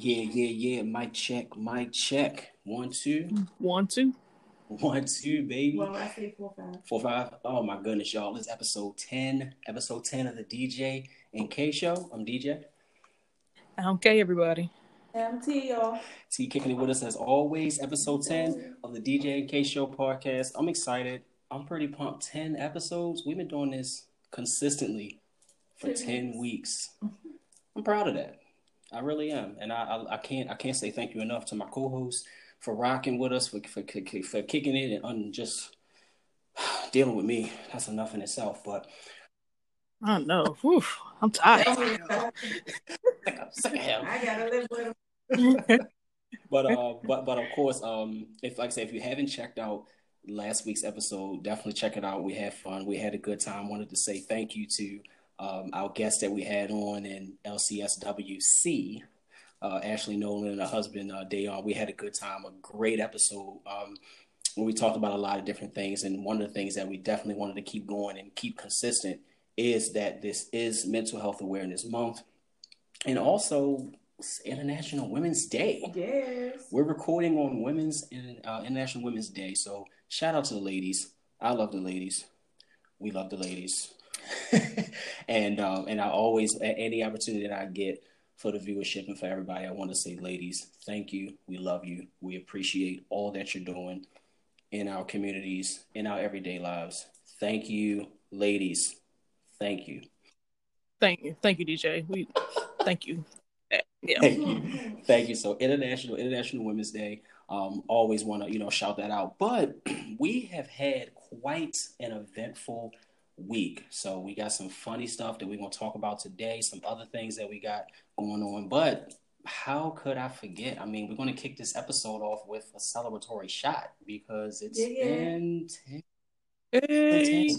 Yeah, yeah, yeah. Mic check, mic check. One, two. One, two. One, two, baby. Well, I say four, five. Four, five. Oh my goodness, y'all. This episode 10. Episode 10 of the DJ and K show. I'm DJ. Okay, everybody. MT, y'all. T kicking it with us as always. Episode 10 of the DJ and K show podcast. I'm excited. I'm pretty pumped. 10 episodes. We've been doing this consistently for 10 weeks. I'm proud of that. I really am, and I, I, I can't I can't say thank you enough to my co-hosts for rocking with us for for, for kicking it and un, just dealing with me. That's enough in itself. But I don't know. Whew, I'm tired. I sick of him. gotta live with him. But uh, but but of course, um, if like I say, if you haven't checked out last week's episode, definitely check it out. We had fun. We had a good time. Wanted to say thank you to um, our guest that we had on in LCSWC, uh, Ashley Nolan and her husband uh, Dayon. We had a good time, a great episode um, where we talked about a lot of different things. And one of the things that we definitely wanted to keep going and keep consistent is that this is Mental Health Awareness Month, and also International Women's Day. Yes. We're recording on Women's uh, International Women's Day, so shout out to the ladies. I love the ladies. We love the ladies. and um, and I always at any opportunity that I get for the viewership and for everybody, I want to say, ladies, thank you. We love you. We appreciate all that you're doing in our communities, in our everyday lives. Thank you, ladies. Thank you. Thank you, thank you, DJ. We thank you. Yeah. Thank you. Thank you. So International International Women's Day. Um, always want to you know shout that out. But we have had quite an eventful week. So we got some funny stuff that we're gonna talk about today. Some other things that we got going on. But how could I forget? I mean, we're gonna kick this episode off with a celebratory shot because it's Yeah, yeah. been Hey,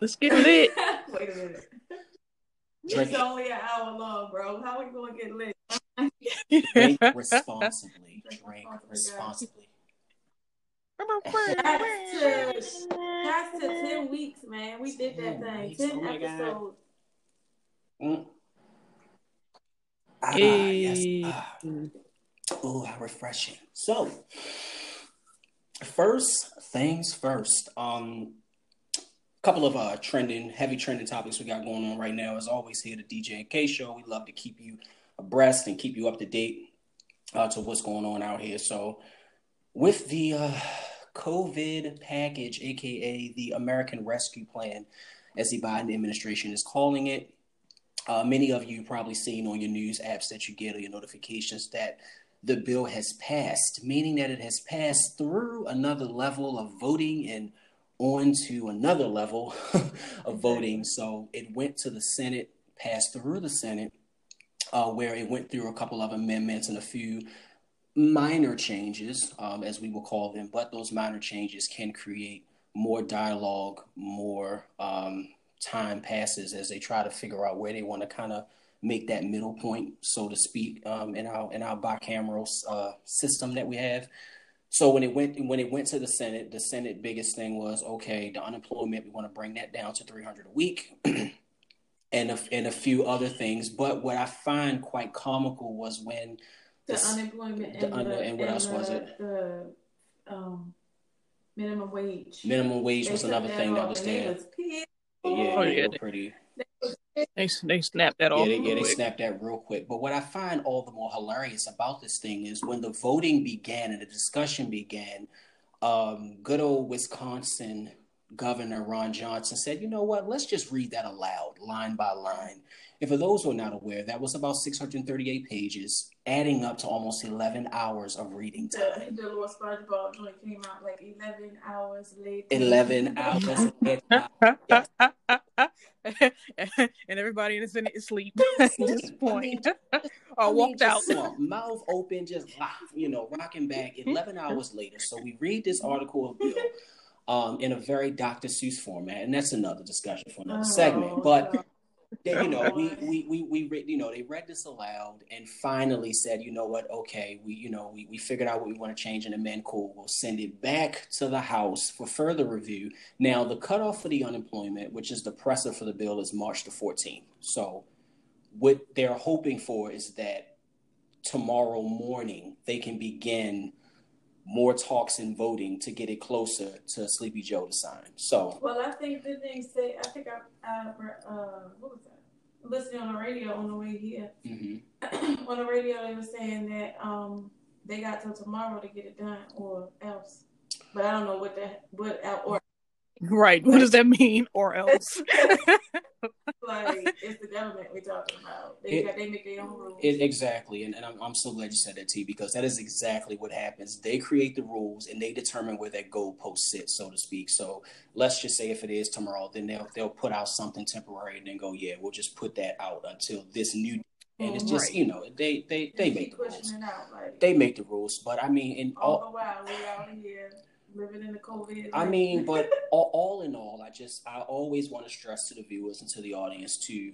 let's get lit. Wait a minute. Drink It's only an hour long, bro. How are we gonna get lit? drink responsibly. Drink oh, responsibly. That's to, that's to 10 weeks, man. We did that thing. weeks. 10 Oh episodes. Mm. Ah, Hey. yes. Ah. Oh, how refreshing. So, first things first. Um, couple of uh trending, heavy trending topics we got going on right now. As always, here at the DJ and K Show, we love to keep you abreast and keep you up to date uh, to what's going on out here. So, with the uh, COVID package, aka the American Rescue Plan, as the Biden administration is calling it, uh, many of you probably seen on your news apps that you get or your notifications that the bill has passed, meaning that it has passed through another level of voting and on to another level of voting. So it went to the Senate, passed through the Senate, uh, where it went through a couple of amendments and a few minor changes, um, as we will call them. But those minor changes can create more dialogue, more um, time passes as they try to figure out where they want to kind of make that middle point, so to speak, um, in our in our bicameral uh, system that we have. So when it went when it went to the Senate, the Senate biggest thing was okay, the unemployment we want to bring that down to 300 a week, and a, and a few other things. But what I find quite comical was when The This- unemployment the and, under- the, and what else the, was it? The um, minimum wage. minimum wage They was another that thing that was there. was. Yeah, Oh, they yeah. were pretty. They they snapped that Yeah, off. they, yeah, they snapped that real quick. But what I find all the more hilarious about this thing is when the voting began and the discussion began, um, good old Wisconsin Governor Ron Johnson said, you know what, let's just read that aloud, line by line. And for those who are not aware, that was about 638 pages, adding up to almost 11 hours of reading time. The, the little SpongeBob joint came out like 11 hours later. 11 hours. Yes. and everybody in the Senate is asleep at this point. I or mean, walked just out. slump, mouth open, just ah, you know, rocking back. Eleven hours later, so we read this article of Bill um, in a very Dr. Seuss format, and that's another discussion for another Oh, segment. But God. They, you know, we we we we read, you know, they read this aloud and finally said, you know what, okay, we you know we we figured out what we want to change and amend. Cool, we'll send it back to the House for further review. Now, the cutoff for the unemployment, which is the presser for the bill, is March the 14th. So, what they're hoping for is that tomorrow morning they can begin more talks and voting to get it closer to Sleepy Joe to sign. So, well, I think the thing say, I think I, I uh, what was that? Listening on the radio on the way here. Mm-hmm. on the radio, they were saying that um, they got till tomorrow to get it done, or else. But I don't know what that what or Right. What does that mean? Or else? like it's the government we're talking about. They, it, got, they make their own rules. It, exactly, and, and I'm, I'm so glad you said that, T, because that is exactly what happens. They create the rules and they determine where that goalpost sits, so to speak. So let's just say if it is tomorrow, then they'll they'll put out something temporary and then go, yeah, we'll just put that out until this new. And it's just right. you know they they they, they make the rules. Out, like, they make the rules, but I mean, in oh, all, oh, all the while we out here living in the COVID. I mean, but all, all, in all, I just I always want to stress to the viewers and to the audience to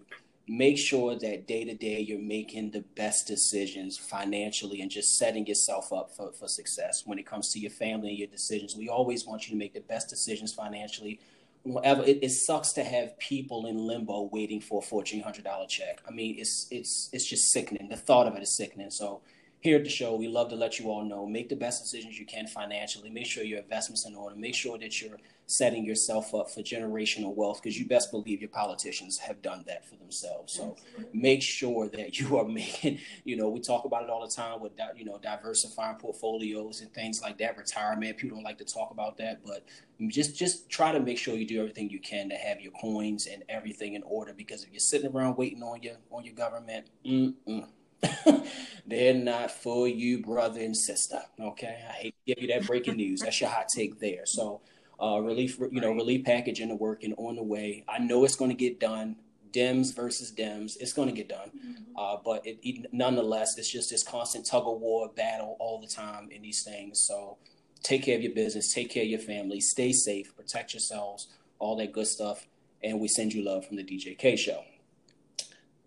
make sure that day to day you're making the best decisions financially and just setting yourself up for, for success when it comes to your family and your decisions. We always want you to make the best decisions financially. Whatever it, it sucks to have people in limbo waiting for a fourteen hundred dollar check. I mean, it's it's it's just sickening. The thought of it is sickening. So here at the show, we love to let you all know make the best decisions you can financially. Make sure your investments in order. Make sure that you're setting yourself up for generational wealth because you best believe your politicians have done that for themselves. So make sure that you are making, you know, we talk about it all the time with, you know, diversifying portfolios and things like that, retirement. People don't like to talk about that, but just just try to make sure you do everything you can to have your coins and everything in order because if you're sitting around waiting on your on your government, mm-mm They're not for you, brother and sister. Okay, I hate to give you that breaking news. That's your hot take there. So, uh, relief, you know, relief package in the work and on the way. I know it's going to get done. Dems versus Dems, it's going to get done. Mm-hmm. Uh, but it, it, nonetheless, it's just this constant tug of war battle all the time in these things. So, take care of your business, take care of your family, stay safe, protect yourselves, all that good stuff. And we send you love from the DJK show.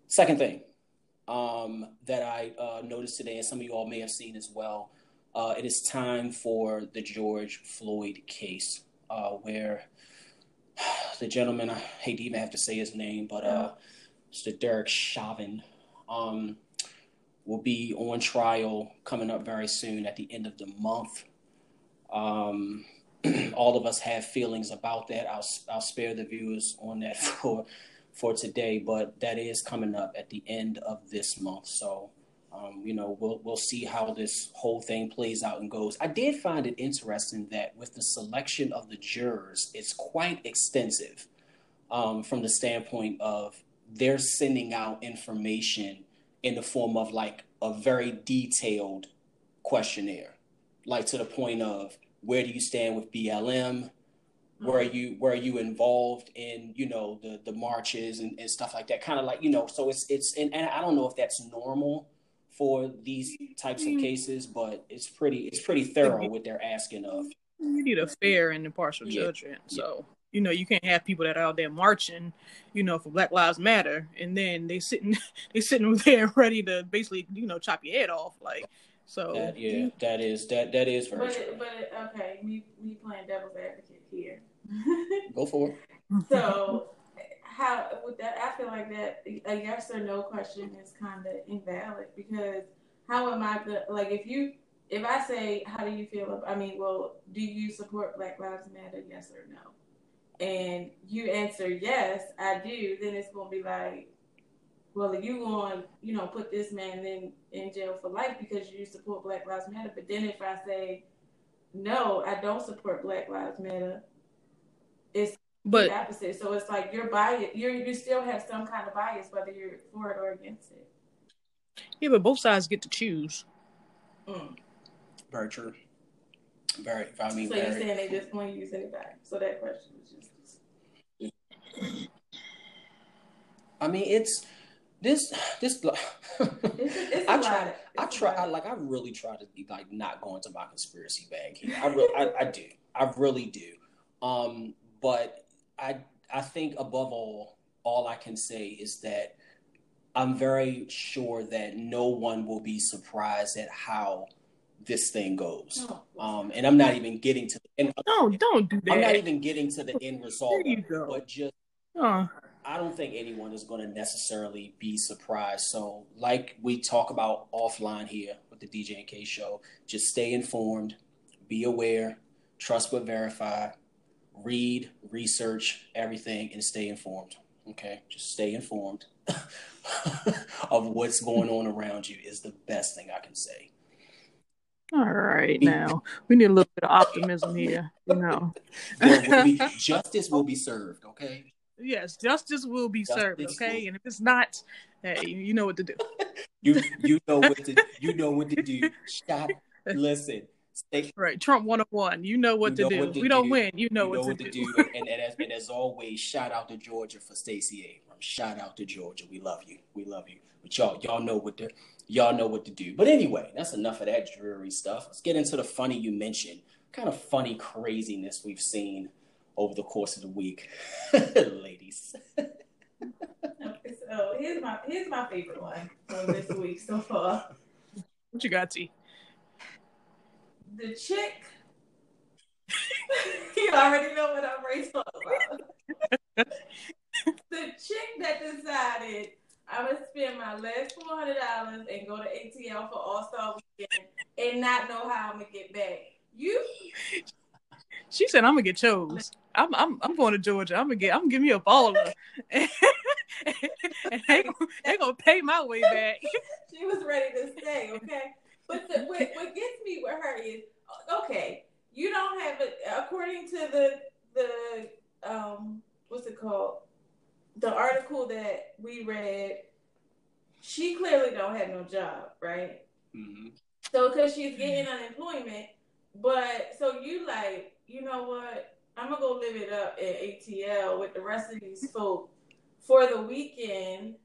Second thing, um, that I uh, noticed today, and some of you all may have seen as well. Uh, it is time for the George Floyd case, uh, where the gentleman, I hate to even have to say his name, but uh, Mr. Derek Chauvin, um, will be on trial coming up very soon at the end of the month. Um, all of us have feelings about that. I'll, I'll spare the viewers on that for for today, but that is coming up at the end of this month. So, um, you know, we'll we'll see how this whole thing plays out and goes. I did find it interesting that with the selection of the jurors, it's quite extensive um, from the standpoint of they're sending out information in the form of like a very detailed questionnaire, like to the point of where do you stand with BLM? Where mm-hmm. you where you involved in you know the the marches and, and stuff like that kind of like you know so it's it's and, and i don't know if that's normal for these types of mm-hmm. cases but it's pretty it's pretty thorough what they're asking of you need a fair and impartial yeah. judgment so you know you can't have people that are out there marching you know for black lives matter and then they sitting they sitting there ready to basically you know chop your head off like so that, yeah, that is that that is very but, true. But okay, me me playing devil's advocate here. Go for it. So how with that I feel like that a yes or no question is kind of invalid because how am I the like if you if I say how do you feel about I mean well do you support Black Lives Matter yes or no and you answer yes I do then it's gonna be like well, if you going, you know, put this man in in jail for life because you support Black Lives Matter, but then if I say no, I don't support Black Lives Matter, it's but the opposite. So it's like you're biased. You you still have some kind of bias whether you're for it or against it. Yeah, but both sides get to choose. Mm. Very true. Very. I mean, so very... you're saying they just want you to use anybody? So that question was just. I mean, it's this this it's, it's I try I try I, like I really try to be like not going to my conspiracy bag here. I really I, I do. I really do. Um but I I think above all all I can say is that I'm very sure that no one will be surprised at how this thing goes. Oh. Um, and I'm not even getting to the end. No, don't do that. I'm not even getting to the end result. There you go. But just, oh. I don't think anyone is going to necessarily be surprised. So, like we talk about offline here with the DJ and K show, just stay informed, be aware, trust but verify, read, research everything, and stay informed. Okay, just stay informed of what's going on around you is the best thing I can say. All right, now we need a little bit of optimism here. You know, will be, justice will be served. Okay. Yes, justice will be justice served. Okay, will. and if it's not, hey, you know what to do. you you know what to you know what to do. Stop. Listen. Stay, right, Trump 101. You know what you to know do. What to we do. don't win. You know, you what, know what, to, do. do. and, and, as, and as always, shout out to Georgia for Stacey Abrams. Shout out to Georgia. We love you. We love you. But y'all, y'all know what to y'all know what to do. But anyway, that's enough of that dreary stuff. Let's get into the funny you mentioned. Kind of funny craziness we've seen over the course of the week, ladies. okay, so here's my here's my favorite one from this week so far. What you got, T? The chick. you already know what I'm talk about. the chick that decided I'm gonna spend my last four hundred dollars and go to ATL for All Star Weekend and not know how I'm gonna get back. You. She said, "I'm gonna get chose. I'm I'm I'm going to Georgia. I'm gonna get. I'm gonna give me a baller, and, and they, they gonna pay my way back." she was ready to stay. Okay, but the, what, what gets me with her is okay. You don't have it according to the the um what's it called the article that we read, she clearly don't have no job, right? Mm-hmm. So because she's getting unemployment, but so you like, you know what? I'm gonna go live it up at ATL with the rest of these folk for the weekend,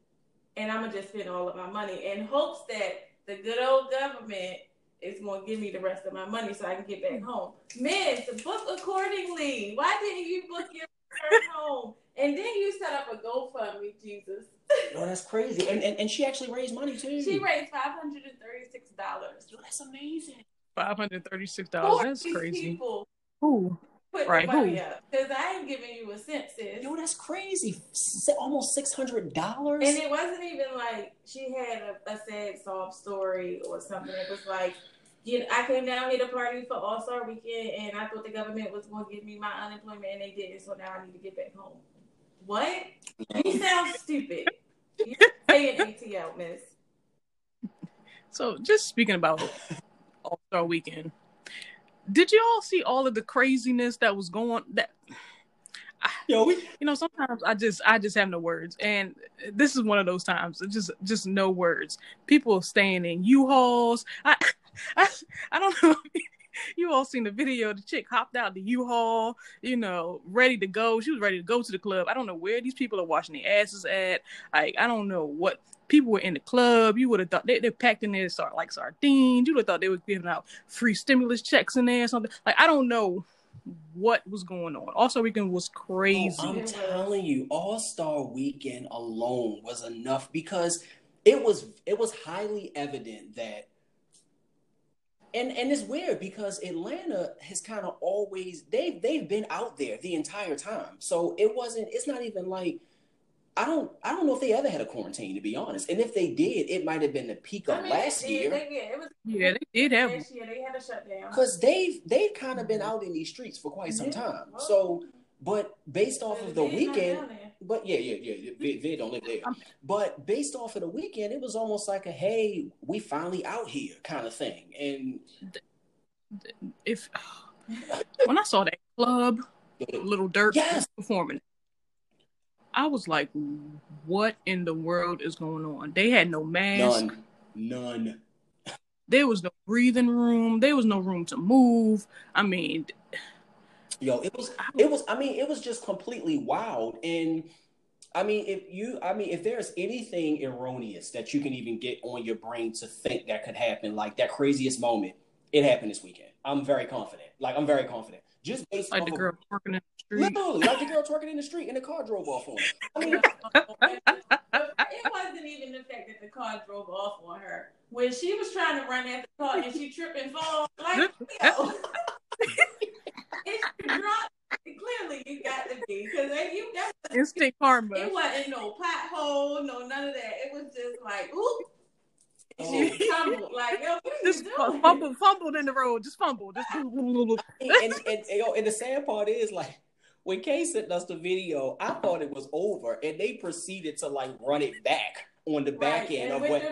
and I'm gonna just spend all of my money in hopes that the good old government is gonna give me the rest of my money so I can get back home. Miss, book accordingly. Why didn't you book your return home? And then you set up a GoFundMe, Jesus. Oh, that's crazy. And, and and she actually raised money too. She raised five hundred and thirty six dollars. Yo, that's amazing. Five hundred thirty six dollars. That's crazy. People Who? Put right. Who? Because I ain't giving you a cent, sis. Yo, that's crazy. Almost six hundred dollars. And it wasn't even like she had a, a sad sob story or something. It was like you know, I came down here to party for All Star Weekend, and I thought the government was going to give me my unemployment, and they didn't. So now I need to get back home. What? You sound stupid. You say an ATL, miss. So, just speaking about All Star Weekend, did you all see all of the craziness that was going? That Yo, we... you know, sometimes I just I just have no words, and this is one of those times. Just just no words. People staying in U-Hauls. I I, I don't know. You all seen the video. The chick hopped out the U-Haul, you know, ready to go. She was ready to go to the club. I don't know where these people are washing their asses at. Like, I don't know what people were in the club. You would have thought they, they're packed in there like sardines. You would have thought they were giving out free stimulus checks in there or something. Like, I don't know what was going on. Also, weekend was crazy. Oh, I'm telling you, All Star Weekend alone was enough because it was it was highly evident that and and it's weird because Atlanta has kind of always they've they've been out there the entire time. So it wasn't it's not even like I don't I don't know if they ever had a quarantine to be honest. And if they did, it might have been the peak of I mean, last year. They, yeah, it was, yeah, they did have yeah, they had a shutdown. Because they've they've kind of been mm-hmm. out in these streets for quite some time. So but based off of the weekend but yeah, yeah, yeah. They, they don't live there. But based off of the weekend, it was almost like a hey, we finally out here kind of thing. And if when I saw that club, Lil Durk yes. performing, I was like, what in the world is going on? They had no mask. None. None. There was no breathing room. There was no room to move. I mean, Yo, it was it was I mean, it was just completely wild. And I mean, if you I mean, if there's anything erroneous that you can even get on your brain to think that could happen, like that craziest moment, it happened this weekend. I'm very confident. Like I'm very confident. Just based like the girl twerking in the street. Literally, like the girl twerking in the street and the car drove off on her. I mean it wasn't even the fact that the car drove off on her. When she was trying to run after the car and she tripped and fall, like yo. It's drunk. Clearly, you got to be because you got instant karma. It wasn't no pothole, no none of that. It was just like, oop. Oh. She fumbled, like yo, just fumbled, fumbled in the road, just fumbled, just. and, and, and, and the sad part is like when Kay sent us the video, I thought it was over, and they proceeded to like run it back on the back right. end and of what.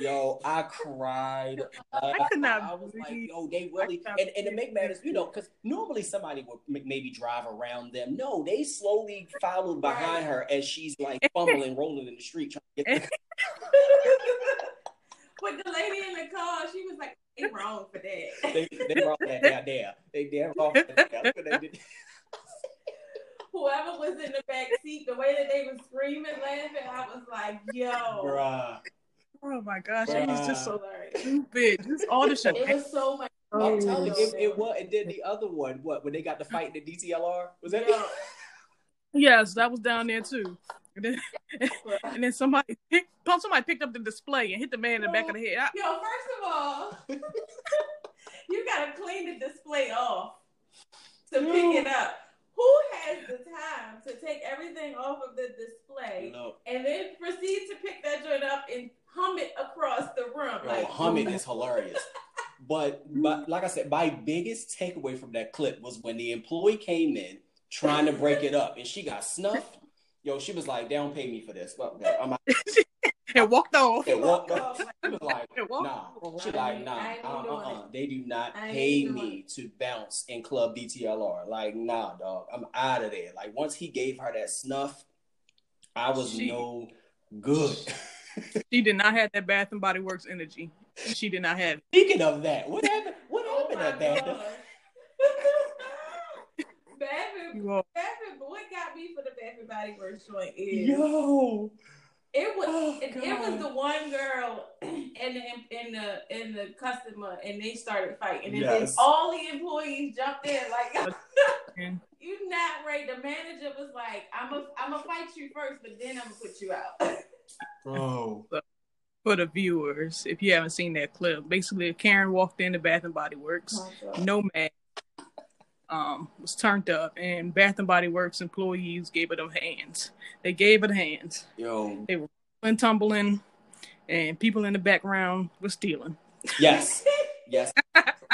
Yo, I cried. I could uh, not. I was like, yo, they really. And, and to make matters, you know, because normally somebody would maybe drive around them. No, they slowly followed behind right. her as she's like fumbling, rolling in the street trying to get. With the lady in the car, she was like, "They wrong for that. they, they wrong for that. They there. They damn wrong for that whoever was in the back seat, the way that they were screaming, laughing, I was like, yo. Bruh. Oh my gosh, Bruh. it was just so stupid. Just all the shit. It was so much. I'm telling you, it, it, was. And then the other one, what when they got the fight in the DTLR? Was that it? Yes, that was down there too. And then, and then somebody picked, somebody picked up the display and hit the man in the back of the head. Yo, first of all, you gotta clean the display off to pick it up. Who has the time to take everything off of the display no. and then proceed to pick that joint up and hum it across the room? Yo, like humming is hilarious. But but like I said, my biggest takeaway from that clip was when the employee came in trying to break it up and she got snuffed. Yo, she was like, "They don't pay me for this." But okay, I'm and walked off. And walked off. She was like, nah. She like, nah, uh, uh, uh, They do not pay me to bounce in Club DTLR. Like, nah, dog. I'm out of there. Like, once he gave her that snuff, I was she, no good. she did not have that Bath and Body Works energy. She did not have. It. Speaking of that, what happened? What oh happened at Bath? Bath and, Bath and, what got me for the Bath and Body Works joint is yo it was oh, it, it, was the one girl and the in the in the customer and they started fighting and yes. then all the employees jumped in like you not right. The manager was like, I'm a I'm gonna fight you first, but then I'm gonna put you out. Bro. For the viewers, if you haven't seen that clip, basically Karen walked into Bath and Body Works, oh, no mask, um, was turned up, and Bath and Body Works employees gave it them hands. They gave it hands. Yo, they were tumbling, and people in the background were stealing. Yes, yes,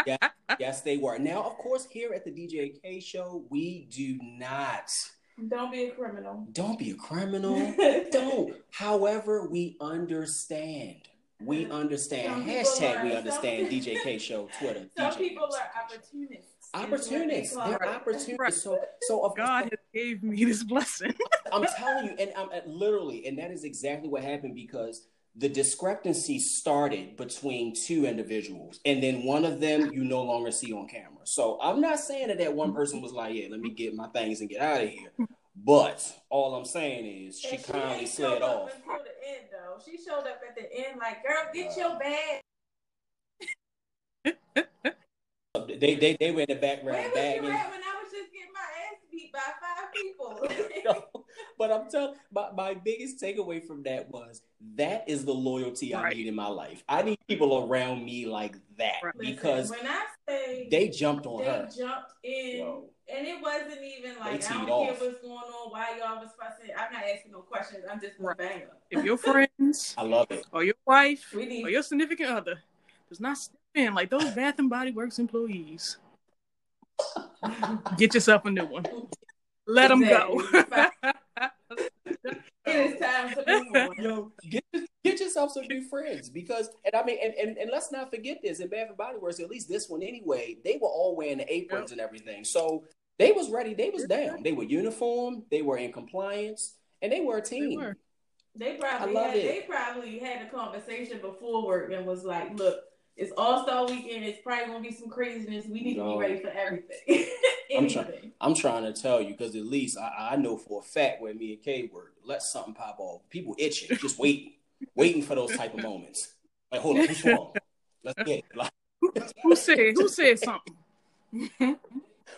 yes, yes, they were. Now, of course, here at the DJ K Show, we do not. Don't be a criminal. Don't be a criminal. Don't. However, we understand. We understand. Hashtag we understand DJ K Show Twitter. Some DJ people are opportunists opportunities. They're opportunities. So, so of God has gave me this blessing. I'm telling you, and I'm literally, and that is exactly what happened because the discrepancy started between two individuals, and then one of them you no longer see on camera. So I'm not saying that that one person was like, "Yeah, let me get my things and get out of here." But all I'm saying is she, she kindly slid off. Until the end, though, she showed up at the end like, "Girl, get uh, your bag." They they they were in the background bagging. when I was just getting my ass beat by five people. but I'm telling my, my biggest takeaway from that was that is the loyalty right. I need in my life. I need people around me like that right. because when I say they jumped on they her, jumped in. Whoa. And it wasn't even like I don't off. care what's going on, why y'all was fussing. I'm not asking no questions. I'm just gonna bang them. If your friends, I love it, or your wife, need- or your significant other does not Man, like those Bath and Body Works employees. Get yourself a new one. Let exactly. them go. it is time to move on. Yo, get, get yourself some new friends because, and I mean, and, and, and let's not forget this. In Bath and Body Works, at least this one anyway, they were all wearing the aprons yep. and everything. So they was ready. They was down. They were uniform. They were in compliance, and they were a team. They, were. they probably had, it. they probably had a conversation before work and was like, "Look, it's All Star Weekend. It's probably gonna be some craziness. We need no. to be ready for everything. I'm, trying. I'm trying to tell you because at least I, I know for a fact where me and Kay were. Let something pop off. People itching, just waiting, waiting for those type of moments. Like, hold on, who's wrong? Let's get it. Like, who said? Who said something? wait a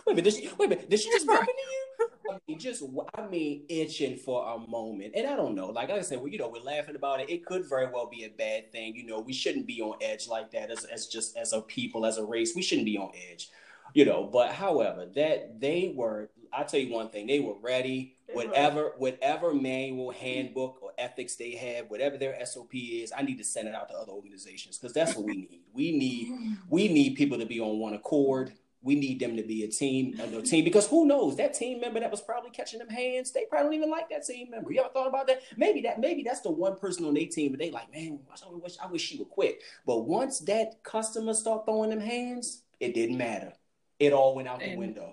minute. Did she, wait a minute. Did she just bump into you? I mean, just I mean, itching for a moment, and I don't know. Like I said, well, you know, we're laughing about it. It could very well be a bad thing. You know, we shouldn't be on edge like that as as just as a people, as a race. We shouldn't be on edge. You know, but however, that they were. I tell you one thing, they were ready. whatever whatever manual, handbook, or ethics they have, whatever their SOP is, I need to send it out to other organizations because that's what we need. We need we need people to be on one accord. We need them to be a team, a team, because who knows that team member that was probably catching them hands, they probably don't even like that team member. You ever thought about that? Maybe that, maybe that's the one person on their team, but they like, man, I wish, I wish she would quit. But once that customer start throwing them hands, it didn't matter. It all went out and the window.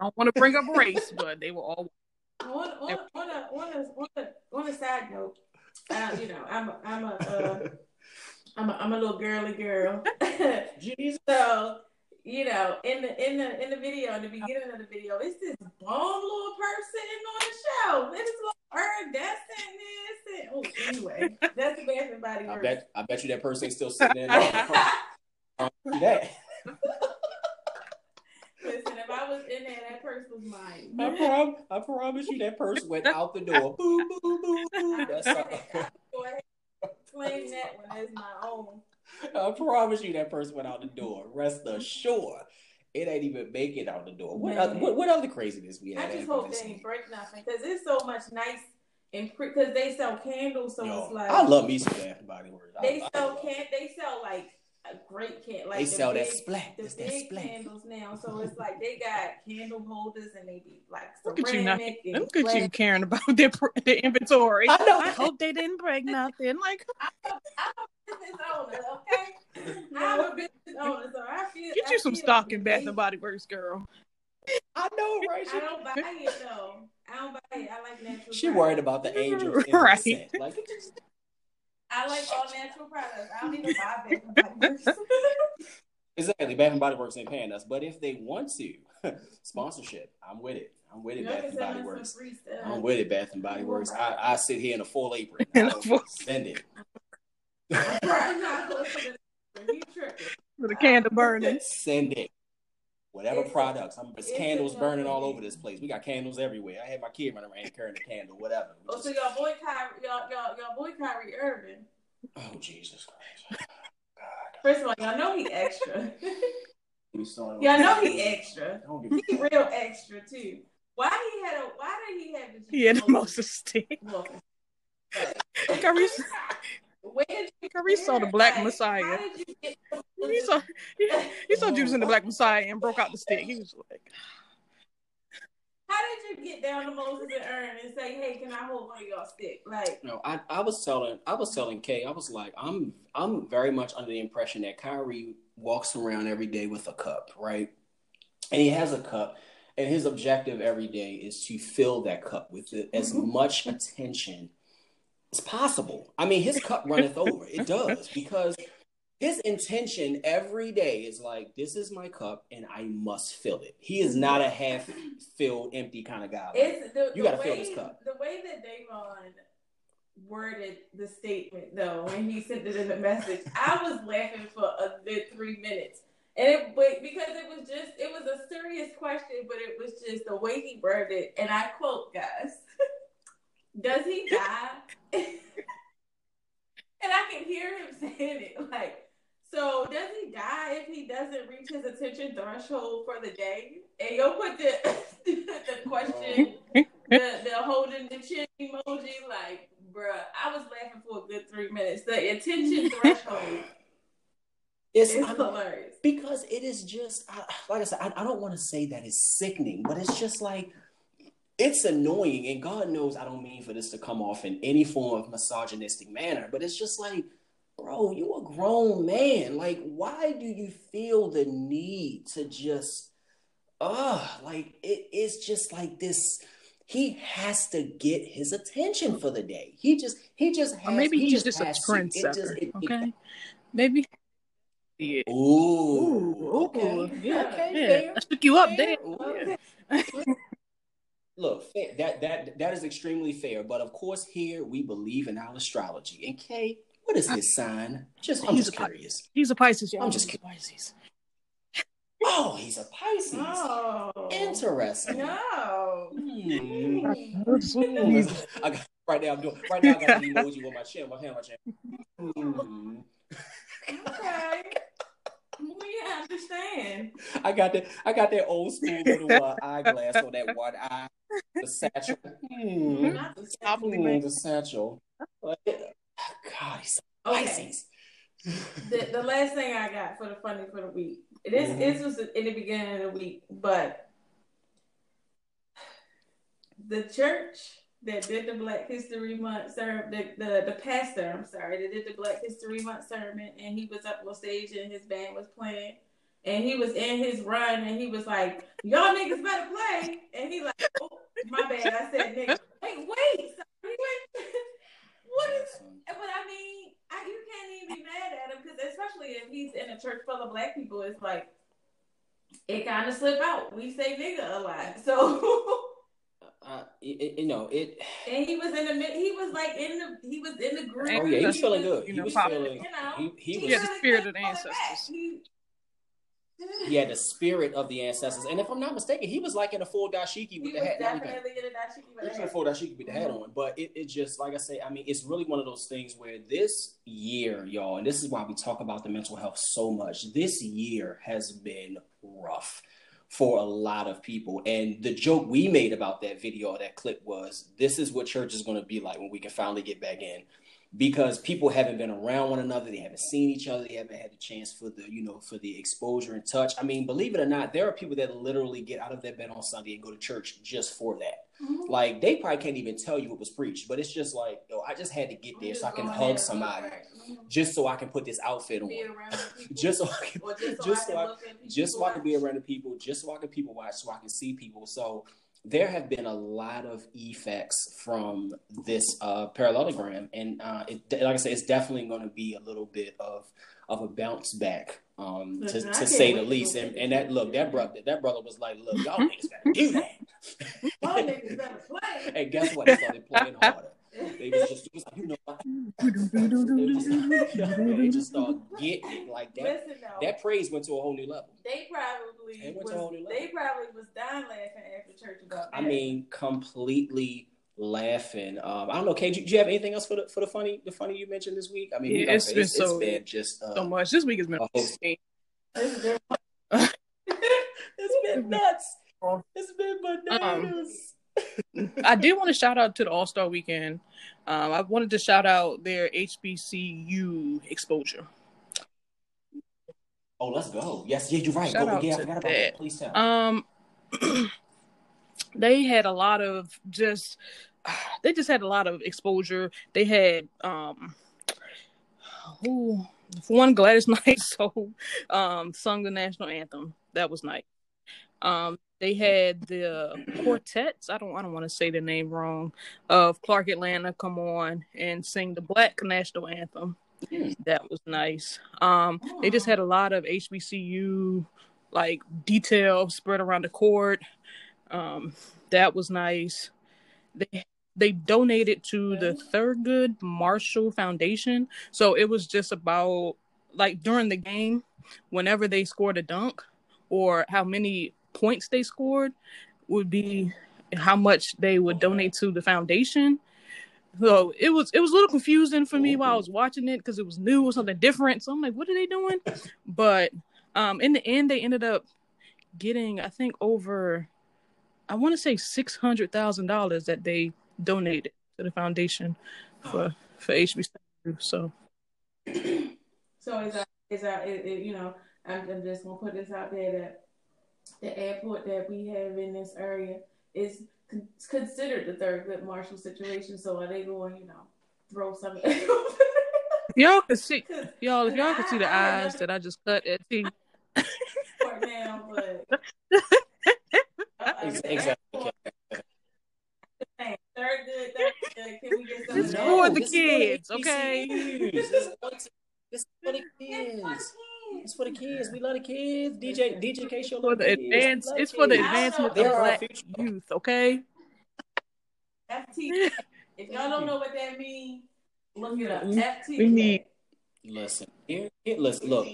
I don't want to bring up race, but they were all. On, on, on, a, on, a, on, a, on a side note, uh, you know, I'm a, I'm a, uh, I'm a, I'm a little girly girl. so you know, in the in the in the video, in the beginning of the video, it's this bomb little person on the show. It's Destin this and oh anyway, that's the Bath and Body I bet I bet you that person's still sitting there. that. Listen, if I was in there, that purse was mine. I, prom- I promise you, that purse went out the door. Boo, boo, boo, boo. That's all. Go ahead, claim that one as my own. I promise you that person went out the door. Rest assured. It ain't even make it out the door. What, other, what, what other craziness we had? I just hope they ain't break nothing because it's so much nice and because they sell candles, so Yo, it's like I love me some Bath Body Works. They I, sell can they sell like great can like they the sell big, that splat. The it's big that candles now, so it's like they got candle holders and they be like look at you not, look at you caring about their their inventory. I know. I hope they didn't break nothing. Like I, I, business owner, okay? I'm a business owner, so I feel. Get I you some stock in Bath and Body Works, girl. I know, right? I don't buy it though. I don't buy it. I like natural. She worried about the angels, right? Like, I like all natural products. I don't even buy Bath and Body Works. exactly, Bath and Body Works ain't paying us, but if they want to, sponsorship, I'm with it. I'm with it, Bath and Body Works. I'm with it, Bath and Body Works. I, I sit here in a full apron. Send it. With a candle burning. Send it. Whatever it's, products. I'm, it's, it's candles burning all over this place. We got candles everywhere. I had my kid running around carrying a candle, whatever. Oh, just... so y'all boy Kyrie, y'all, y'all, y'all boy Kyrie Irving. Oh Jesus Christ! God. First of all, y'all know he extra. y'all know he extra. He real extra too. Why he had a? Why did he have the? He had the most stick. Kyrie, he saw the Black like, Messiah. He saw he, he saw Judas and the Black Messiah and broke out the stick. He was like, "How did you get down to Moses and Aaron and say, hey, can I hold one of y'all stick?' Like, no, I, I was telling I was telling Kay, I was like, I'm I'm very much under the impression that Kyrie walks around every day with a cup, right? And he has a cup, and his objective every day is to fill that cup with as mm-hmm. much attention it's possible. I mean, his cup runneth over. It does because his intention every day is like, this is my cup and I must fill it. He is not a half filled, empty kind of guy. It's the, you got to fill this cup. The way that Davon worded the statement, though, when he sent it in the message, I was laughing for a good three minutes. And it, but because it was just, it was a serious question, but it was just the way he worded it. And I quote, guys. Does he die? and I can hear him saying it like, so does he die if he doesn't reach his attention threshold for the day? And you'll put the the question, the the holding the chin emoji, like, bruh, I was laughing for a good three minutes. The attention threshold. It's, it's hilarious because it is just like I said. I, I don't want to say that it's sickening, but it's just like it's annoying, and God knows I don't mean for this to come off in any form of misogynistic manner, but it's just like, bro, you a grown man. Like, why do you feel the need to just, uh, like it, it's just like this. He has to get his attention for the day. He just, he just has. Or maybe he's just, just a trendsetter. It, okay, it, maybe. Yeah. Ooh, Ooh okay. Yeah, okay, yeah. I took you up there. Yeah. Look, that that that is extremely fair. But of course, here we believe in our astrology. And Kay, what is his sign? Just I'm just curious. He's a Pisces. yeah. I'm just curious. Pisces. Oh, he's a Pisces. Oh, interesting. No. Hmm. I got, right now, I'm doing. Right now, I got an emoji with my chin, my hand, my chin. Hmm. Okay. We understand. I got that. I got that old school little uh, eyeglass on that one eye. The satchel. Hmm. Not the Hmm, the satchel. God, he's so Okay. The, the last thing I got for the funny for the week. This Mhm. this was in the beginning of the week, but the church that did the Black History Month sermon, the, the the pastor, I'm sorry, that did the Black History Month sermon, and he was up on stage and his band was playing, and he was in his run, and he was like, "Y'all niggas better play," and he like, "Oh, my bad, I said nigga." Wait, wait, sorry, wait. what is? But I mean, I, you can't even be mad at him because, especially if he's in a church full of black people, it's like it kind of slip out. We say nigga a lot, so Uh, it, you know it. and he was in the mid. He was like in the. He was in the group. Oh yeah, he was feeling good. He was pop- feeling. You know, He, he he was. Yeah, the spirit of the pull it back. ancestors. He- He had the spirit of the ancestors, and if I'm not mistaken, he was like in a full dashiki He with was the hat. definitely in a dashiki He with was in a full dashiki with the hat on, but it, it just like I say, I mean, it's really one of those things where this year, y'all, and this is why we talk about the mental health so much. This year has been rough for a lot of people, and the joke we made about that video, or that clip, was this is what church is going to be like when we can finally get back in because people haven't been around one another they haven't seen each other they haven't had the chance for the you know for the exposure and touch i mean believe it or not there are people that literally get out of their bed on sunday and go to church just for that Mhm. like they probably can't even tell you what was preached but it's just like yo i just had to get there so i can hug somebody mhm. just so i can put this outfit on Be around the people. just so i can just so just I so can I- look at people just so I can be around the people, just so I can people watch, so I can see people. So there have been a lot of effects from this uh, parallelogram, and uh, it, like I say, it's definitely going to be a little bit of of a bounce back, um, to, to say the least. And, and that look, that brother, that brother was like, "Look, y'all niggas better do that." Y'all niggas better play. and guess what? They started playing harder. They was just, it was like, you know? They just, they just started getting it like that. Listen though, That praise went to a whole new level. they probably They went to a whole was, new level. they probably was dying laughing after church about that. I mean, completely laughing. Um, I don't know, Kay, do, do you have anything else for the for the funny the funny you mentioned this week? I mean, we Yeah, got- it's been so- been just uh, so much. This week has been insane. It's very- it's been nuts. It's been Um, bananas. I did want to shout out to the All Star Weekend. Um, I wanted to shout out their HBCU exposure. oh, let's go. Yes, yeah, you're right. Shout Go, out yeah, I to that. that. Please tell. Um, they had a lot of just, they just had a lot of exposure. They had, um, for one, Gladys Knight, so, um, sung the national anthem. That was nice. Um, they had the quartets. I don't, I don't want to say the name wrong. Of Clark Atlanta come on and sing the Black national anthem. Hmm. That was nice. Um, they just had a lot of HBCU like detail spread around the court. Um, that was nice. They they donated to the Thurgood Marshall Foundation, so it was just about like during the game, whenever they scored a dunk or how many points they scored would be how much they would donate to the foundation. So it was it was a little confusing for me while I was watching it because it was new or something different. So I'm like, what are they doing? But um, in the end, they ended up getting I think over I want to say six hundred thousand dollars that they donated to the foundation for for HBCU. So So is that is that it, it, you know I'm, I'm just gonna put this out there that the airport that we have in this area is con- considered the Thurgood Marshall situation. So are they going you know throw some? y'all can see y'all if y'all can see the I- I eyes that I just cut at T. for now, but Uh, exactly. airport- Third good, third good. Can we get some? This of for the kids, okay? This is for the- this is for the It's for the kids. kids. It's for the kids. We love the kids. DJ DJ K show For love the advance, it's for the advancement of black youth. Okay. FT. If y'all don't know what that means, look it up. We- FT. we need- Listen, here, here, listen, look.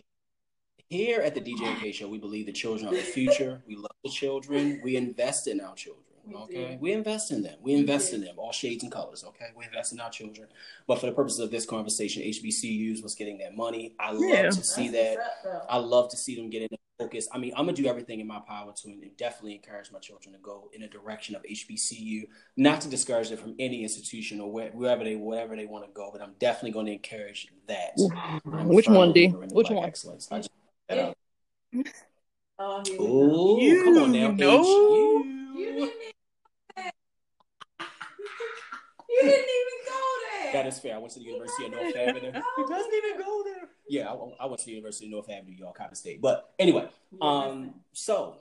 Here at the DJ K Show, we believe the children are the future. We love the children. We invest in our children. We Okay, do. we invest in them. We invest in them, all shades and colors. Okay, we invest in our children. But for the purposes of this conversation, HBCUs was getting that money. I love Yeah. to see That's that. what's up. I love to see them get in focus. I mean, I'm gonna do everything in my power to and definitely encourage my children to go in a direction of HBCU, not to discourage them from any institution or wherever they wherever they want to go, but I'm definitely going to encourage that. Which one, D? Which one? Excellence. I just, uh, oh, Ooh, come on now, know. H, you. You didn't, you didn't even go there. That is fair. I went to the University of North Avenue. He doesn't even go there. Yeah, I, I, went to the University of North Avenue, York, Coppin State. But anyway, um, so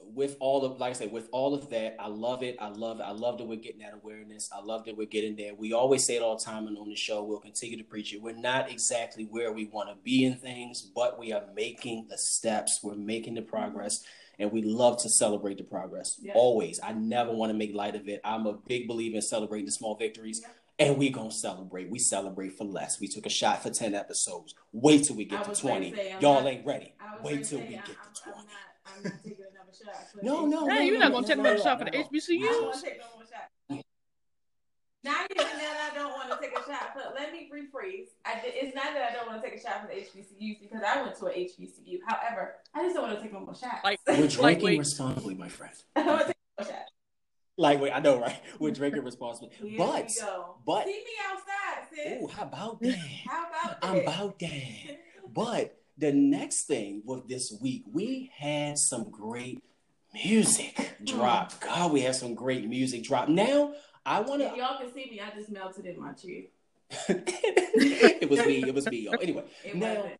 with all of, like I said, with all of that, I love it. I love it. I love that we're getting that awareness. I love that we're getting there. We always say it all the time, and on the show, we'll continue to preach it. We're not exactly where we want to be in things, but we are making the steps. We're making the progress, and we love to celebrate the progress. Yeah. Always. I never want to make light of it. I'm a big believer in celebrating the small victories. Yeah and we gonna celebrate. We celebrate for less. We took a shot for ten episodes. Wait till we get to twenty. Say, Y'all not, ain't ready. Wait till say, we I'm, get to 20 I'm not, taking another shot. no, no, no, you're not gonna take another shot for the HBCUs. Not even that I don't want to take a shot, but let me rephrase. I it's not that I don't want to take a shot for the HBCUs because I went to an HBCU. However, I just don't want to take no more shots. Like, we're drinking like, responsibly, my friend. I want to take no shot. Like, wait, I know, right? We're drinking responsibly. but, but, see me outside, sis. Oh, how about that? how about that? I'm about that. but the next thing with this week, we had some great music drop. Mm. God, we have some great music drop. Now, I want to. Y'all can see me. I just melted in my chair. it was me. It was me, y'all. Anyway, it now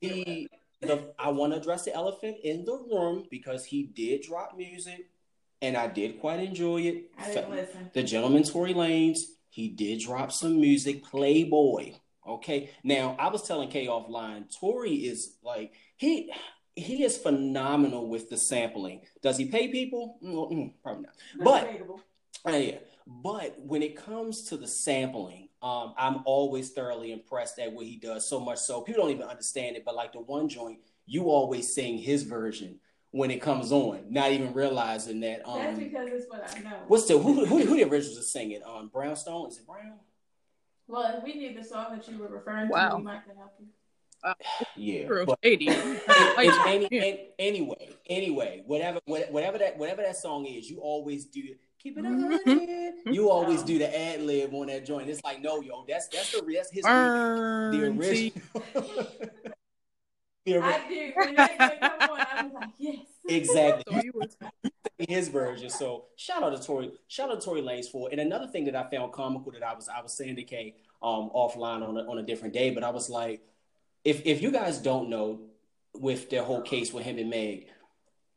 the the I want to address the elephant in the room because he did drop music and I did quite enjoy it. I didn't listen. The gentleman Tory Lanez, he did drop some music. Playboy. Okay. Now I was telling Kay offline, Tory is like he he is phenomenal with the sampling. Does he pay people? Mm, probably not. But uh, yeah. But when it comes to the sampling, um, I'm always thoroughly impressed at what he does. So much so people don't even understand it. But like the one joint, you always sing his version when it comes on, not even realizing that. Um, That's because it's what I know. What's the who who, who the originals are singing? Um, Brownstone is it Brown? Well, if we need the song that you were referring wow. to, we might can help you. Uh, yeah, but, any, any, anyway, anyway, whatever, whatever that, whatever that song is, you always do. Keep it mm-hmm. You always do the ad lib on that joint. It's like, no, yo, that's that's the that's his the original. I do. When that come on, I was like, yes. Exactly. His version. So shout out to Tory, shout out to Tory Lanez for. And another thing that I found comical that I was I was saying to Kay um offline on a, on a different day, but I was like, if if you guys don't know with their whole case with him and Meg,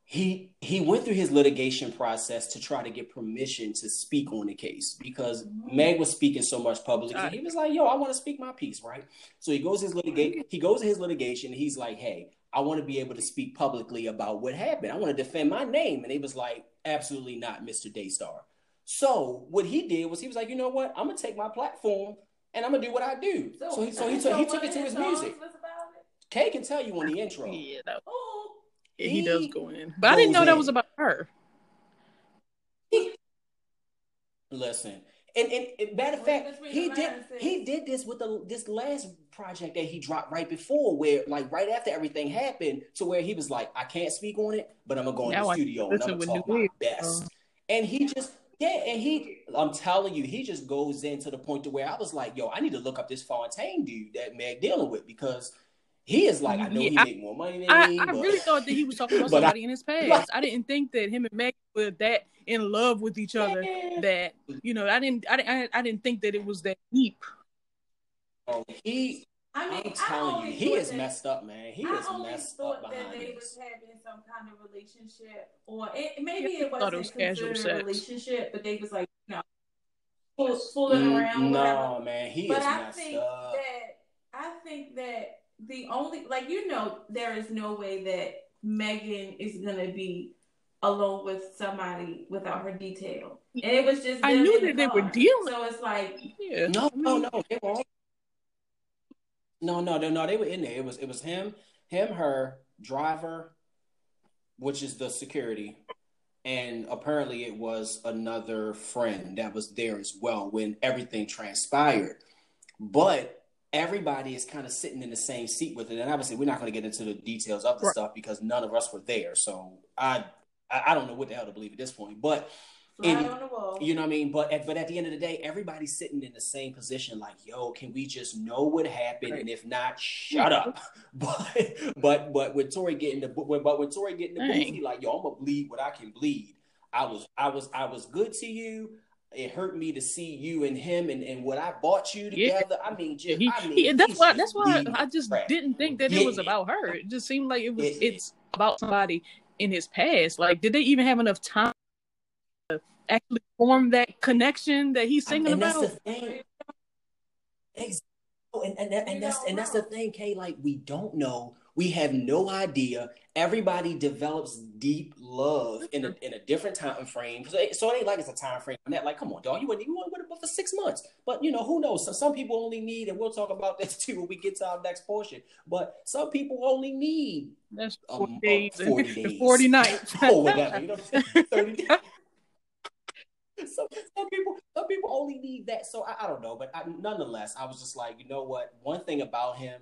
he he went through his litigation process to try to get permission to speak on the case because Meg was speaking so much publicly. He was like, "Yo, I want to speak my piece, right?" So he goes his litigation. He goes to his litigation. he's like, "Hey, I want to be able to speak publicly about what happened. I want to defend my name." And he was like, "Absolutely not, Mister Daystar." So what he did was he was like, "You know what? I'm gonna take my platform and I'm gonna do what I do." So, so he so he, so he took it to his music. Kay can tell you on the intro. Yeah, that- he, he does go in, but I didn't know in. that was about her. Listen, and, and, and matter of fact, he did he did this with the this last project that he dropped right before, where like right after everything happened, to where he was like, I can't speak on it, but I'm gonna go in now the studio and I'm gonna talk my best. Uh, and he just yeah, and he I'm telling you, he just goes in to the point to where I was like, yo, I need to look up this Fontaine dude that Meg dealing with because he is like, I know yeah, he I, make more money than I, me. I but... really thought that he was talking about somebody I, in his past. I didn't think that him and Meg were that in love with each other. That you know, I didn't, I, I, didn't think that it was that deep. Oh, he. I mean, I'm telling you, he is that, messed up, man. He is messed up behind that they was having some kind of relationship, or it, maybe it wasn't it was considered a relationship, but they was like, you know, fooling mm, around. No, whatever. man, he but is I messed think up. That I think that the only like you know there is no way that Megan is gonna be alone with somebody without her detail. And it was just I knew that the they were dealing. So it's like yeah. no, no, no, they were all... no, no, no, no. They were in there. It was it was him, him, her, driver, which is the security, and apparently it was another friend that was there as well when everything transpired. But everybody is kind of sitting in the same seat with it. And obviously, we're not going to get into the details of the right. stuff because none of us were there. So I, I don't know what the hell to believe at this point. But and, you know what I mean? But at, but at the end of the day, everybody's sitting in the same position. Like, yo, can we just know what happened? Right. And if not, shut up. But but but with Tory getting the but with Tory getting the booty, he like, yo, I'm gonna bleed what I can bleed. I was I was I was good to you. It hurt me to see you and him and, and what I bought you together. Yeah. I mean, just he, I mean, he, that's why that's why I just crap. didn't think that it was about her. It just seemed like it was it, it's about somebody in his past. Like, did they even have enough time to actually form that connection that he's singing and about? Exactly. And, and, and that's and that's the thing, Kay. Like we don't know we have no idea. Everybody develops deep love in a, in a different time frame. So, it, so it ain't like it's a time frame. That like, come on, dog, you wouldn't you with it for six months. But you know, who knows? So some people only need, and we'll talk about this too when we get to our next portion. But some people only need that's 40 um, days, 40 days, 40 nights, oh whatever, you know, 30 days. some, some people some people only need that. So I, I don't know, but I, nonetheless, I was just like, you know what? One thing about him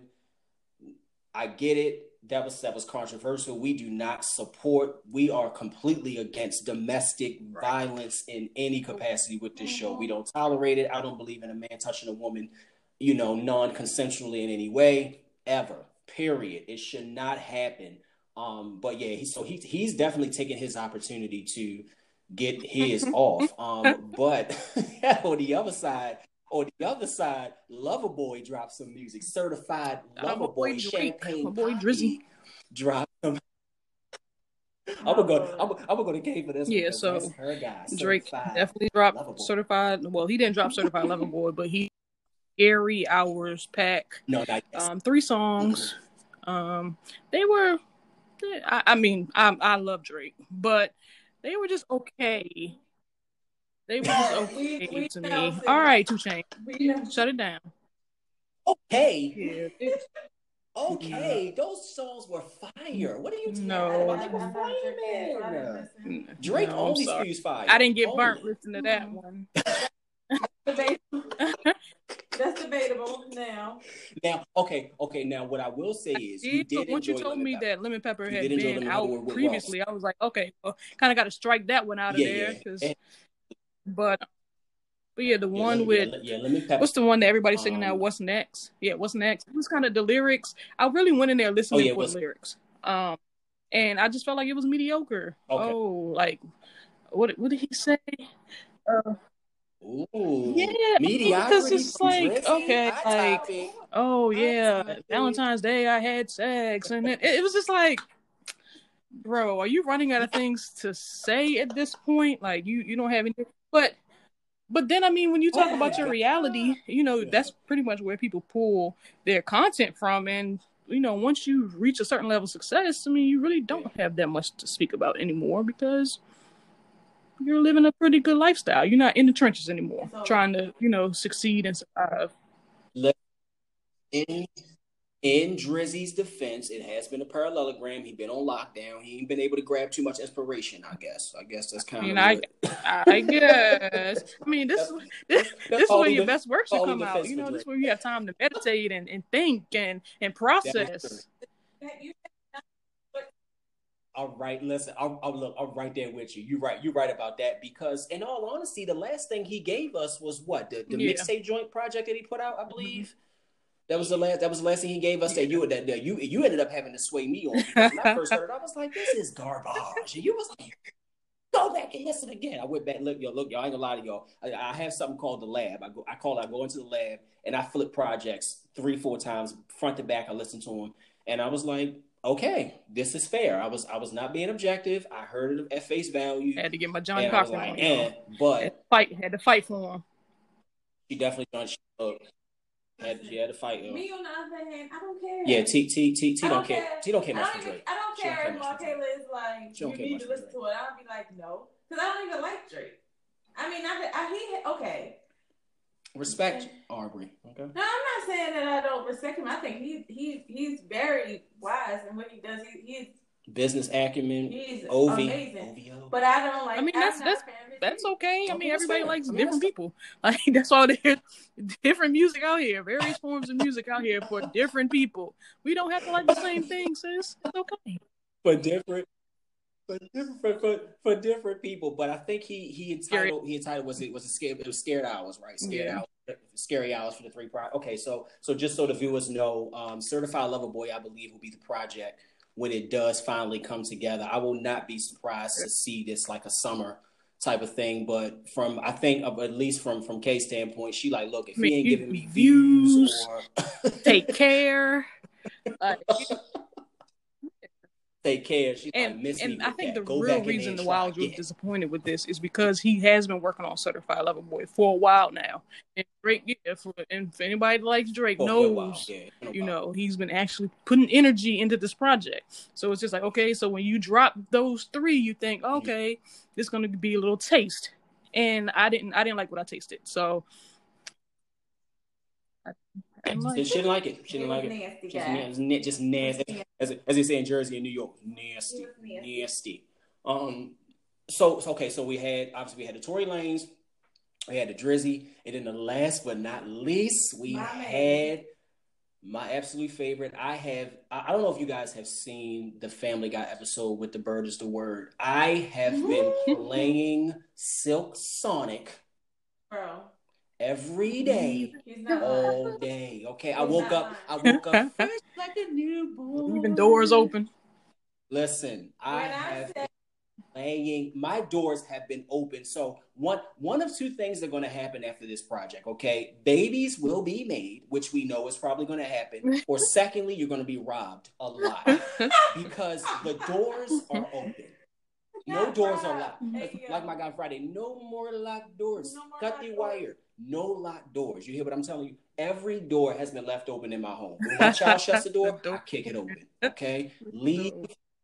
I get it. That was that was controversial. We do not support. We are completely against domestic right. violence in any capacity with this show. We don't tolerate it. I don't believe in a man touching a woman, you know, non-consensually in any way ever. Period. It should not happen. Um, but yeah, he, so he he's definitely taking his opportunity to get his off. Um, but on the other side, on the other side, Loverboy dropped some music. Certified Lover Boy Champagne My boy Drizzy dropped some. I'm gonna go. I'm, I'm gonna go to K for this. Yeah, so her guy, Drake definitely dropped Loverboy. certified. Well, he didn't drop certified Loverboy, but he Scary Hours Pack. No, not um, three songs. Um, they were. I, I mean, I I love Drake, but they were just okay. They were just okay we, we to me. All right, Two Chain, shut it down. Okay. Yeah. Okay, yeah. those songs were fire. What are you talking no. about? They were fire, Drake no, only spews fire. I didn't get only. burnt listening to that one. That's debatable now. Now, okay, okay. Now, what I will say is, you did once you told me pepper. that lemon pepper had been out previously, I was like, okay, well, kind of got to strike that one out of yeah, there because but but yeah, the one yeah, with yeah, yeah, what's the one that everybody's singing um, now? What's next? Yeah, what's next? It was kind of the lyrics. I really went in there listening oh, for the lyrics. Um, and I just felt like it was mediocre. Okay. Oh, like what? What did he say? Uh, Ooh, yeah, Mediocre. because it's like okay, like oh yeah, Valentine's Day I had sex, and it, it was just like bro, are you running out of things to say at this point? Like you you don't have any but but then I mean when you talk about your reality, you know, that's pretty much where people pull their content from and you know, once you reach a certain level of success, I mean, you really don't have that much to speak about anymore because you're living a pretty good lifestyle. You're not in the trenches anymore, trying to, you know, succeed and survive. In in Drizzy's defense, it has been a parallelogram. He's been on lockdown. He ain't been able to grab too much inspiration. I guess. I guess that's kind I mean, of. I, I guess. I mean, this this, this is where your best work should come out. You know, this is where you have time to meditate and, and think and and process. All right, listen. I'll, I'll look. I'm right there with you. You're right. You're right about that because, in all honesty, the last thing he gave us was what the, the yeah. mixtape joint project that he put out. I believe. Mm-hmm that was the last. That was the last thing he gave us. That you that, that you you ended up having to sway me on. When I first heard it, I was like, "This is garbage." And you was like, "Go back and listen again." I went back. Look, yo, look, y'all. I ain't gonna lie to y'all. I, I have something called the lab. I go. I call. It, I go into the lab and I flip projects three, four times, front to back. I listen to them, and I was like, "Okay, this is fair." I was. I was not being objective. I heard it at face value. I had to get my Johnnie Cochran like. Eh, but had fight had to fight for him. She definitely done. Had, she had to fight. Me on the other hand, I don't care. Yeah, T T T T don't, don't care. T don't care much for Drake. I don't care if Markayla is like you need to listen to it. I'll be like no, because I don't even like Drake. I mean, I, I he okay. Respect okay. Aubrey. Okay. No, I'm not saying that I don't respect him. I think he he he's very wise in what he does. He, he's business acumen. He's Ovi. amazing. OVO. But I don't like. I mean, that's that's that's okay. I mean, everybody likes different people. Like that's all there's different music out here, various forms of music out here for different people. We don't have to like the same thing, sis. It's okay. For different for different for, for, for, different people. But I think he he entitled scary. he entitled was it was a scared it was scared hours, right? Scared yeah. hours scary hours for the three pro okay, so so just so the viewers know, um Certified Lover Boy, I believe, will be the project when it does finally come together. I will not be surprised to see this like a summer type of thing. But from I think at least from from Kay's standpoint, she like, look, if he ain't giving me views, or... take care. Uh, take care. She's and, like, and I think the Go real reason the Wild was disappointed with this is because he has been working on Certified Lover Boy for a while now. And Drake, yeah, for, and if anybody likes Drake oh, knows, yeah, you know, he's been actually putting energy into this project. So it's just like, okay, so when you drop those three, you think, okay, mm-hmm. this is going to be a little taste. And I didn't, I didn't like what I tasted. So like she didn't like it. She didn't like it. Just, na- just nasty. As, as they say in Jersey and New York, nasty, nasty. nasty. Um. So, so okay. So we had obviously we had the Tory Lanez, we had the Drizzy, and then the last but not least, we my had man. my absolute favorite. I have. I don't know if you guys have seen the Family Guy episode with the bird is the word. I have been playing Silk Sonic. Bro every day, all day. Okay, I woke up. I woke up fresh like a newborn. Even doors open. Listen, I have I playing. My doors have been open. So one one of two things are going to happen after this project. Okay, babies will be made, which we know is probably going to happen. Or secondly, you're going to be robbed a lot because the doors are open. No doors are locked. Like my guy Friday, no more locked doors. No Cut the wire no locked doors. You hear what I'm telling you? Every door has been left open in my home. When my child shuts the door, I kick it open. Okay, leave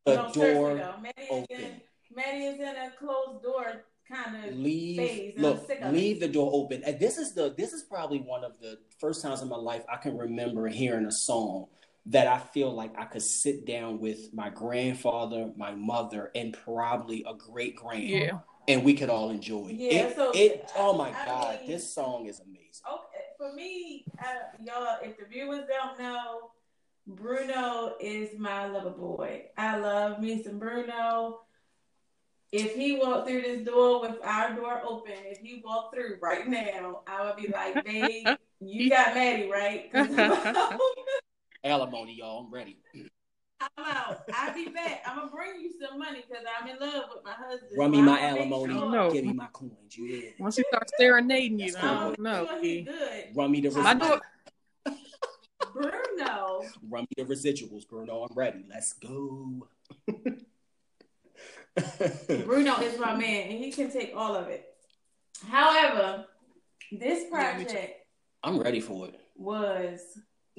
the Don't door Maddie open. Is in, Maddie is in a closed door kind of leave. Phase, look, leave the door open. And this is the this is probably one of the first times in my life I can remember hearing a song that I feel like I could sit down with my grandfather, my mother, and probably a great grand. Yeah and we could all enjoy. Yeah, it, so it. Oh my I god, mean, this song is amazing. Okay, for me, uh, y'all, if the viewers don't know, Bruno is my lover boy. I love me some Bruno. If he walked through this door with our door open, if he walked through right now, I would be like, babe, you got Maddie, right? Alimony, y'all. I'm ready. I'm out. I'll be back. I'm gonna bring you some money because I'm in love with my husband. Run me my alimony. Sure. No. Give me my coins. You did. Once you start serenading you, I don't know. He's good. Run me the residuals. Bruno. Run me the residuals, Bruno. I'm ready. Let's go. Bruno is my man, and he can take all of it. However, this project. I'm ready for it. Was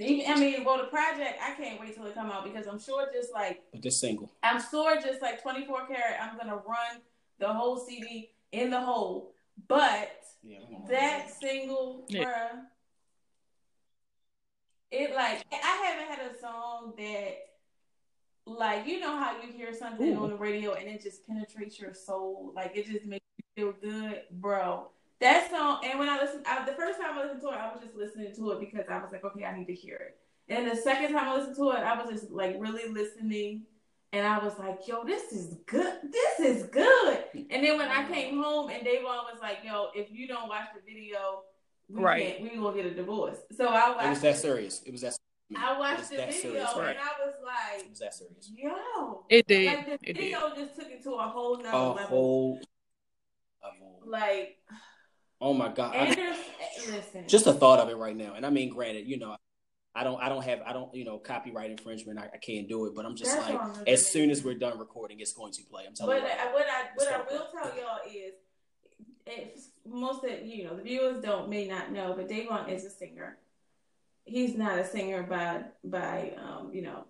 I mean, well, the project I can't wait till it come out because I'm sure just like but this single, I'm sure just like 24 karat, I'm gonna run the whole CD in the hole. But yeah, that single, yeah. bruh, it like I haven't had a song that like you know how you hear something Ooh. on the radio and it just penetrates your soul, like it just makes you feel good, bro. That song, and when I listened, I, the first time I listened to it, I was just listening to it because I was like, okay, I need to hear it. And the second time I listened to it, I was just like really listening, and I was like, yo, this is good. This is good. And then when I mm-hmm. came home, and Davon was like, yo, if you don't watch the video, we right, can't, we gonna get a divorce. So I watched. It was that serious. It was that. I watched the video serious, right. and I was like, "It was that serious?" Yo, it did. Like the it video did. just took it to a whole nother a level. Whole level. Like Oh my god! I, just a thought of it right now, and I mean, granted, you know, I don't, I don't have, I don't, you know, copyright infringement. I, I can't do it, but I'm just That's like, as soon as we're done recording, it's going to play. I'm telling but you. But what I, what I will tell y'all is, if most of you know, the viewers don't may not know, but Davon is a singer. He's not a singer by by um, you know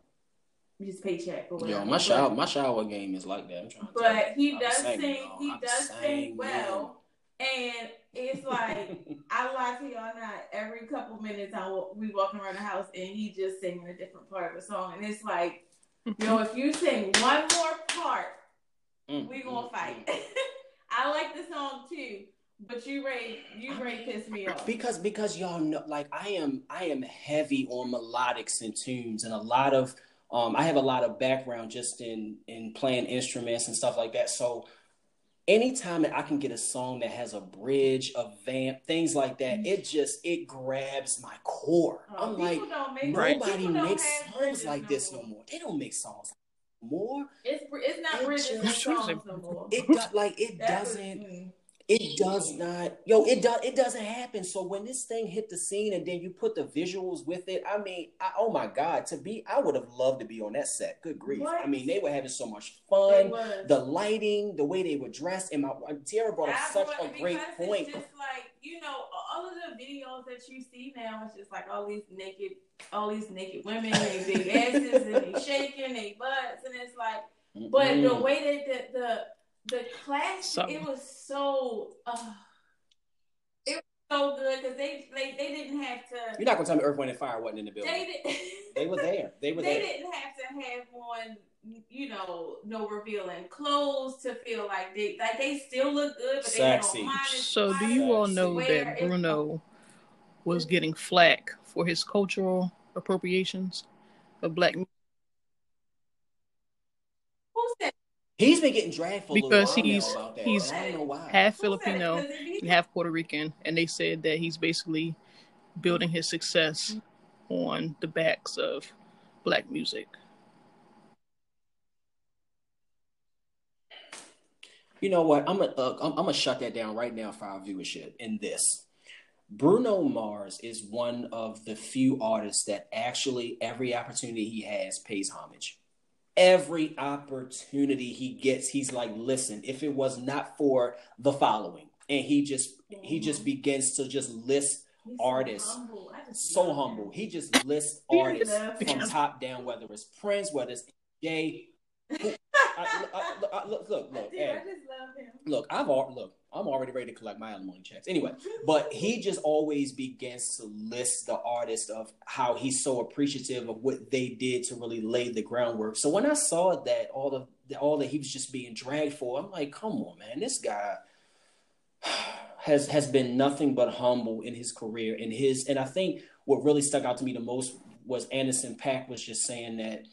his paycheck or whatever. Yo, my shower my shower game is like that. but he does sing. He I'm does sing well, and it's like I lie to y'all not. Every couple minutes, I will, we walking around the house and he just singing a different part of the song, and it's like, yo, if you sing one more part, mm, we gonna mm, fight. Mm. I like the song too. But you Ray, you Ray pissed me off because because y'all know, like I am, I am heavy on melodics and tunes, and a lot of, um, I have a lot of background just in in playing instruments and stuff like that. So anytime that I can get a song that has a bridge, a vamp, things like that, mm-hmm. it just it grabs my core. Oh, I'm like, nobody makes songs like no this more. no more. They don't make songs more. It's it's not bridges songs no more. It like it doesn't. It does not, yo. It does. It doesn't happen. So when this thing hit the scene, and then you put the visuals with it, I mean, I, oh my god, to be, I would have loved to be on that set. Good grief! What? I mean, they were having so much fun. The lighting, the way they were dressed, and my Tiara brought up such a great point. It's just like you know, all of the videos that you see now, it's just like all these naked, all these naked women, they big asses, and they shaking, they butts, and it's like, mm-hmm. but the way that the, the the class so. it was so uh, it was so good because they, they they didn't have to. You're not gonna tell me Earth, Wind, and Fire wasn't in the building. They, did, they were there. They were they there. They didn't have to have on you know no revealing clothes to feel like they like they still look good, but Sexy. they don't. So do you all know that Bruno was getting flack for his cultural appropriations of black music? He's been getting dragged for because he's he's half Filipino, half Puerto Rican, and they said that he's basically building his success on the backs of black music. You know what? I'm gonna uh, I'm, I'm gonna shut that down right now for our viewership. In this, Bruno Mars is one of the few artists that actually every opportunity he has pays homage every opportunity he gets he's like listen if it was not for the following and he just he just begins to just list he's artists. so humble, so humble. he just lists artists from top down whether it's prince whether it's jay I, I, I, look look look, hey, look i've look I'm already ready to collect my alimony checks. Anyway, but he just always begins to list the artist of how he's so appreciative of what they did to really lay the groundwork. So when I saw that all the all that he was just being dragged for, I'm like, come on, man, this guy has has been nothing but humble in his career. And his and I think what really stuck out to me the most was Anderson .Paak was just saying that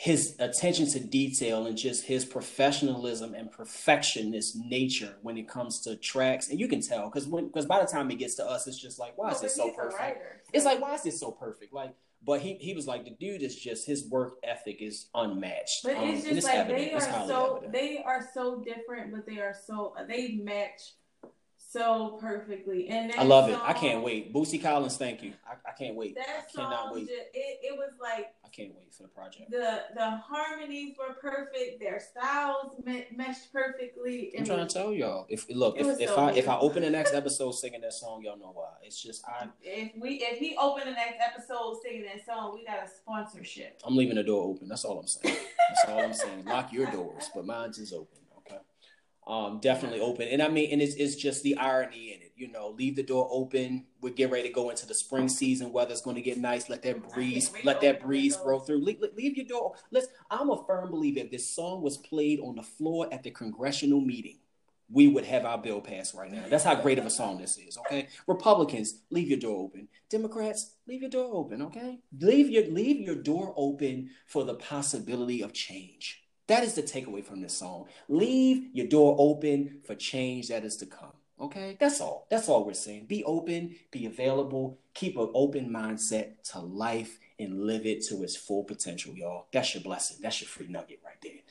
his attention to detail and just his professionalism and perfectionist nature when it comes to tracks and you can tell because when because by the time it gets to us it's just like why is this so perfect it's like why is this so perfect like but he, he was like the dude is just his work ethic is unmatched but um, it's just like evident. they are so evident. they are so different but they are so they match so perfectly. And I love song, it. I can't wait. Bootsy Collins, thank you. I, I can't wait. That I cannot wait. Just, it, it was like I can't wait for the project. The the harmonies were perfect. Their styles meshed perfectly. I'm trying to tell y'all. If look, if, if so I if I open the next episode singing that song, y'all know why. It's just I. If we if he open the next episode singing that song, we got a sponsorship. I'm leaving the door open. That's all I'm saying. That's all I'm saying. Lock your doors, but mine's is open um, definitely open. And I mean, and it's, it's just the irony in it. You know, leave the door open. We're getting ready to go into the spring season. Weather's going to get nice. Let that breeze, let that breeze blow through. Leave, leave your door. Let's. I'm a firm believer. If this song was played on the floor at the congressional meeting, we would have our bill passed right now. That's how great of a song this is. Okay, Republicans, leave your door open. Democrats, leave your door open. Okay, leave your leave your door open for the possibility of change. That is the takeaway from this song. Leave your door open for change that is to come. Okay, that's all. That's all we're saying. Be open, be available, keep an open mindset to life and live it to its full potential, y'all. That's your blessing. That's your free nugget right there.